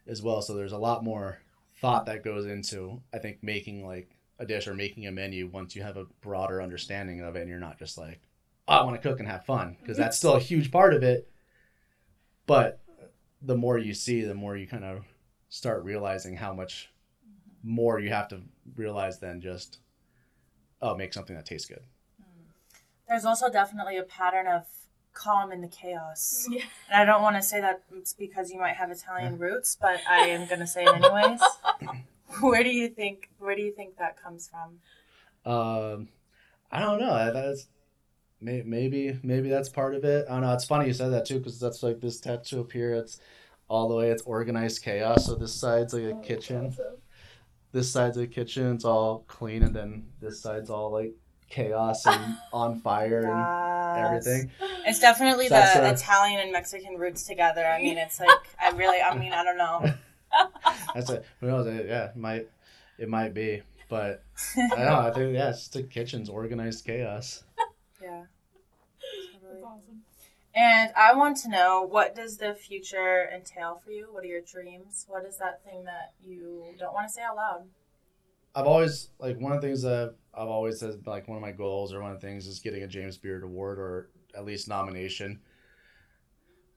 Speaker 4: as well? So there's a lot more thought that goes into I think making like a dish or making a menu once you have a broader understanding of it and you're not just like oh, I want to cook and have fun because that's still a huge part of it. But the more you see the more you kind of start realizing how much more you have to realize than just oh make something that tastes good. Mm.
Speaker 5: There's also definitely a pattern of calm in the chaos.
Speaker 3: Yeah.
Speaker 5: And I don't want to say that it's because you might have Italian roots, but I am going to say it anyways. where do you think where do you think that comes from?
Speaker 4: Um, I don't know. That's maybe maybe that's part of it. I don't know. It's funny you said that too because that's like this tattoo up here. It's all the way. It's organized chaos. So this side's like a kitchen. This side's a kitchen. It's all clean, and then this side's all like chaos and on fire and everything.
Speaker 5: It's definitely the
Speaker 4: That's a-
Speaker 5: Italian and Mexican roots together. I mean, it's like I really I mean, I don't know.
Speaker 4: That's it. Who knows? It- Yeah, it might it might be, but I don't know. I think yeah, it's just the kitchen's organized chaos.
Speaker 5: Yeah. Totally.
Speaker 3: Awesome.
Speaker 5: And I want to know what does the future entail for you? What are your dreams? What is that thing that you don't want to say out loud?
Speaker 4: I've always like one of the things that I've always said like one of my goals or one of the things is getting a James Beard Award or at least nomination.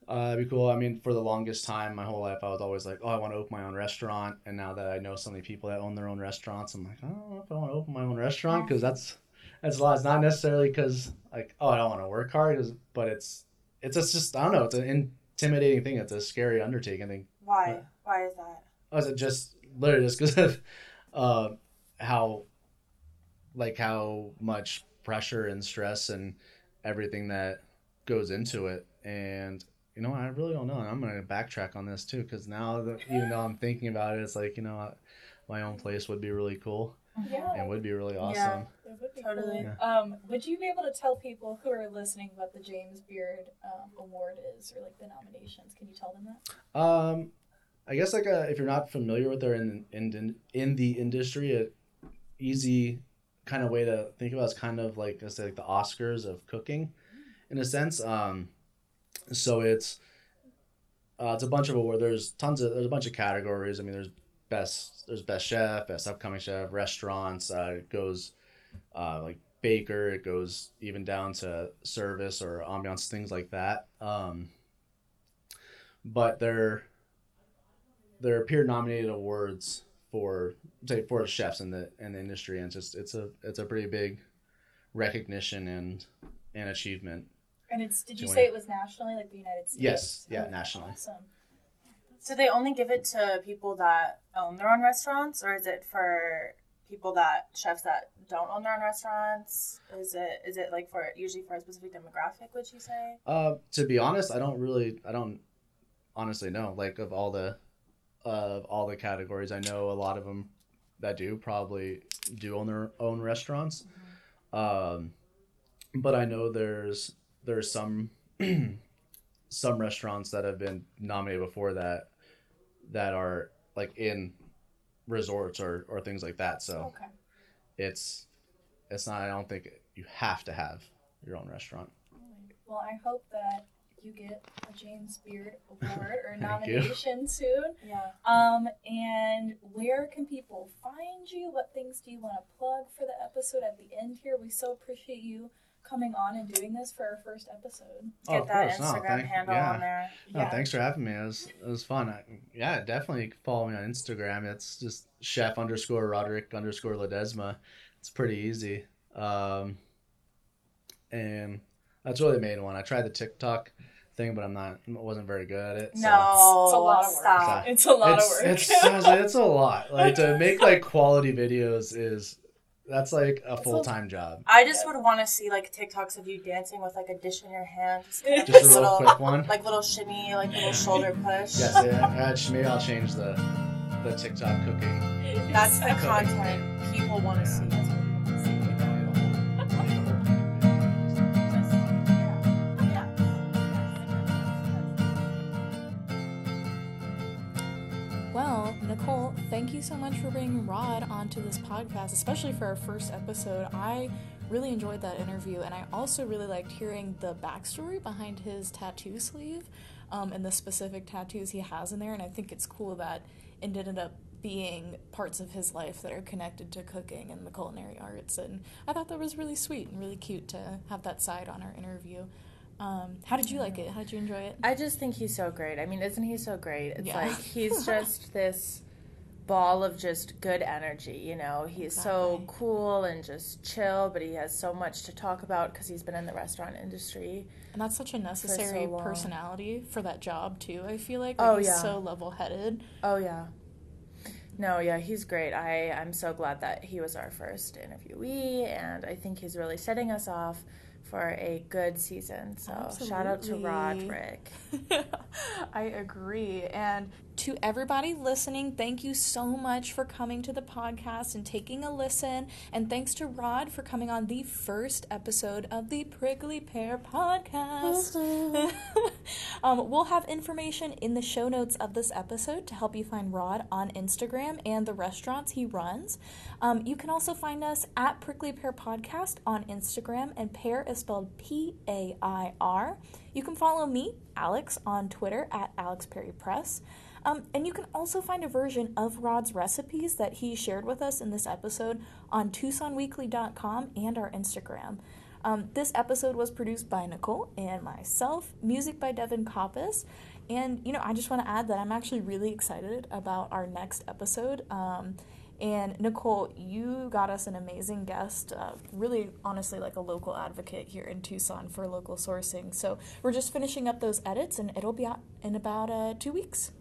Speaker 4: Uh, that'd be cool. I mean, for the longest time, my whole life, I was always like, "Oh, I want to open my own restaurant." And now that I know so many people that own their own restaurants, I'm like, "I don't know if I want to open my own restaurant because that's that's a lot." It's not necessarily because like, "Oh, I don't want to work hard," but it's it's just, just I don't know. It's an intimidating thing. It's a scary undertaking. I think
Speaker 5: Why? Why is that?
Speaker 4: was it just literally just because of uh, how like how much pressure and stress and everything that goes into it and you know i really don't know and i'm gonna backtrack on this too because now that even though i'm thinking about it it's like you know my own place would be really cool
Speaker 3: Yeah.
Speaker 4: and would be really awesome
Speaker 5: Yeah.
Speaker 3: That would be
Speaker 5: Totally.
Speaker 3: cool. Um, would you be able to tell people who are listening what the James Beard um, Award is, or like the nominations? Can you tell them that?
Speaker 4: Um, I guess like uh if you're not familiar with her in in in the industry, a easy kind of way to think about is kind of like I say like the Oscars of cooking, in a sense. Um, so it's uh, it's a bunch of award. There's tons of there's a bunch of categories. I mean, there's best there's best chef, best upcoming chef, restaurants. Uh, it goes uh, like baker. It goes even down to service or ambiance, things like that. Um, but they're they're peer nominated awards for say for chefs in the in the industry, and it's just it's a it's a pretty big recognition and and achievement.
Speaker 3: And it's did you say it was nationally, like the United States?
Speaker 4: Yes, yeah,
Speaker 3: Oh,
Speaker 4: nationally.
Speaker 3: Awesome.
Speaker 5: So they only give it to people that own their own restaurants, or is it for people that chefs that don't own their own restaurants? Is it is it like for usually for a specific demographic? Would you say?
Speaker 4: Uh, to be honest, I don't really, I don't honestly know. Like of all the, of all the categories, I know a lot of them that do probably do own their own restaurants. Um, but I know there's there's some some restaurants that have been nominated before that that are like in resorts or or things like that. So
Speaker 3: Okay.
Speaker 4: it's it's not. I don't think you have to have your own restaurant.
Speaker 3: Well, I hope that you get a James Beard Award or nomination soon.
Speaker 5: Yeah.
Speaker 3: Um, and where can people find you? What things do you want to plug for the episode at the end here? We so appreciate you coming on and doing this for our first episode.
Speaker 4: Oh,
Speaker 5: Get
Speaker 4: of
Speaker 5: that
Speaker 4: course. No,
Speaker 5: Instagram
Speaker 4: thank-
Speaker 5: handle
Speaker 4: yeah.
Speaker 5: on there.
Speaker 4: No,
Speaker 3: Yeah.
Speaker 4: thanks for having me. It was it was fun. I, yeah, definitely follow me on Instagram. It's just chef underscore Roderick underscore Ledesma. It's pretty easy. Um, and that's really the main one. I tried the TikTok thing, but I'm not. I wasn't very good at it. so-
Speaker 5: No,
Speaker 3: It's a lot of work.
Speaker 5: Stop.
Speaker 3: It's a lot
Speaker 4: it's,
Speaker 3: of work.
Speaker 4: It's, honestly, it's a lot. Like to make like quality videos is that's like a full time job.
Speaker 5: I just would want to see like TikToks of you dancing with like a dish in your hand, just, kind of
Speaker 4: Just a
Speaker 5: this
Speaker 4: real
Speaker 5: little,
Speaker 4: quick one.
Speaker 5: like little shimmy, like little shoulder push.
Speaker 4: Yes, yeah. uh, Maybe I'll change the the TikTok cooking.
Speaker 5: That's the content people want to see.
Speaker 2: You so much for bringing Rod onto this podcast, especially for our first episode. I really enjoyed that interview, and I also really liked hearing the backstory behind his tattoo sleeve um, and the specific tattoos he has in there. And I think it's cool that it ended up being parts of his life that are connected to cooking and the culinary arts. And I thought that was really sweet and really cute to have that side on our interview. Um, how did you like it? How did you enjoy it?
Speaker 1: I just think he's so great. I mean, isn't he so great? It's
Speaker 2: Yeah.
Speaker 1: like he's just this ball of just good energy, you know. He's so cool and just chill, but he has so much to talk about because he's been in the restaurant industry.
Speaker 2: And that's such a necessary
Speaker 1: long.
Speaker 2: personality for that job too. I feel like,
Speaker 1: Oh,
Speaker 2: he's
Speaker 1: yeah.
Speaker 2: so level-headed.
Speaker 1: Oh yeah. No, yeah, he's great. I I'm so glad that he was our first interviewee, and I think he's really setting us off for a good season. So shout out to
Speaker 2: Absolutely.
Speaker 1: Roderick.
Speaker 2: I agree. And to everybody listening, thank you so much for coming to the podcast and taking a listen. And thanks to Rod for coming on the first episode of the Prickly Pair podcast. um, we'll have information in the show notes of this episode to help you find Rod on Instagram and the restaurants he runs. Um, you can also find us at Prickly Pair Podcast on Instagram, and pear is spelled P A I R. You can follow me, Alex, on Twitter at Alex Perry Press. Um, and you can also find a version of Rod's recipes that he shared with us in this episode on TucsonWeekly.com and our Instagram. Um, this episode was produced by Nicole and myself, music by Devin Coppice. And, you know, I just want to add that I'm actually really excited about our next episode. Um, and Nicole, you got us an amazing guest, uh, really honestly like a local advocate here in Tucson for local sourcing. So we're just finishing up those edits and it'll be out in about uh, two weeks.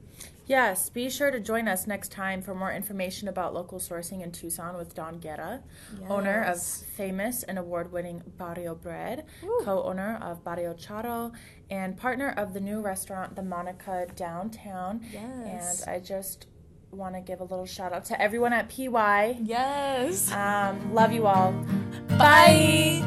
Speaker 1: Yes, be sure to join us next time for more information about local sourcing in Tucson with Don Guerra, owner of famous and award winning Barrio Bread, co owner of Barrio Charro, and partner of the new restaurant, The Monica Downtown.
Speaker 2: Yes.
Speaker 1: And I just want to give a little shout out to everyone at PY.
Speaker 2: Yes.
Speaker 1: Um, love you all.
Speaker 2: Bye.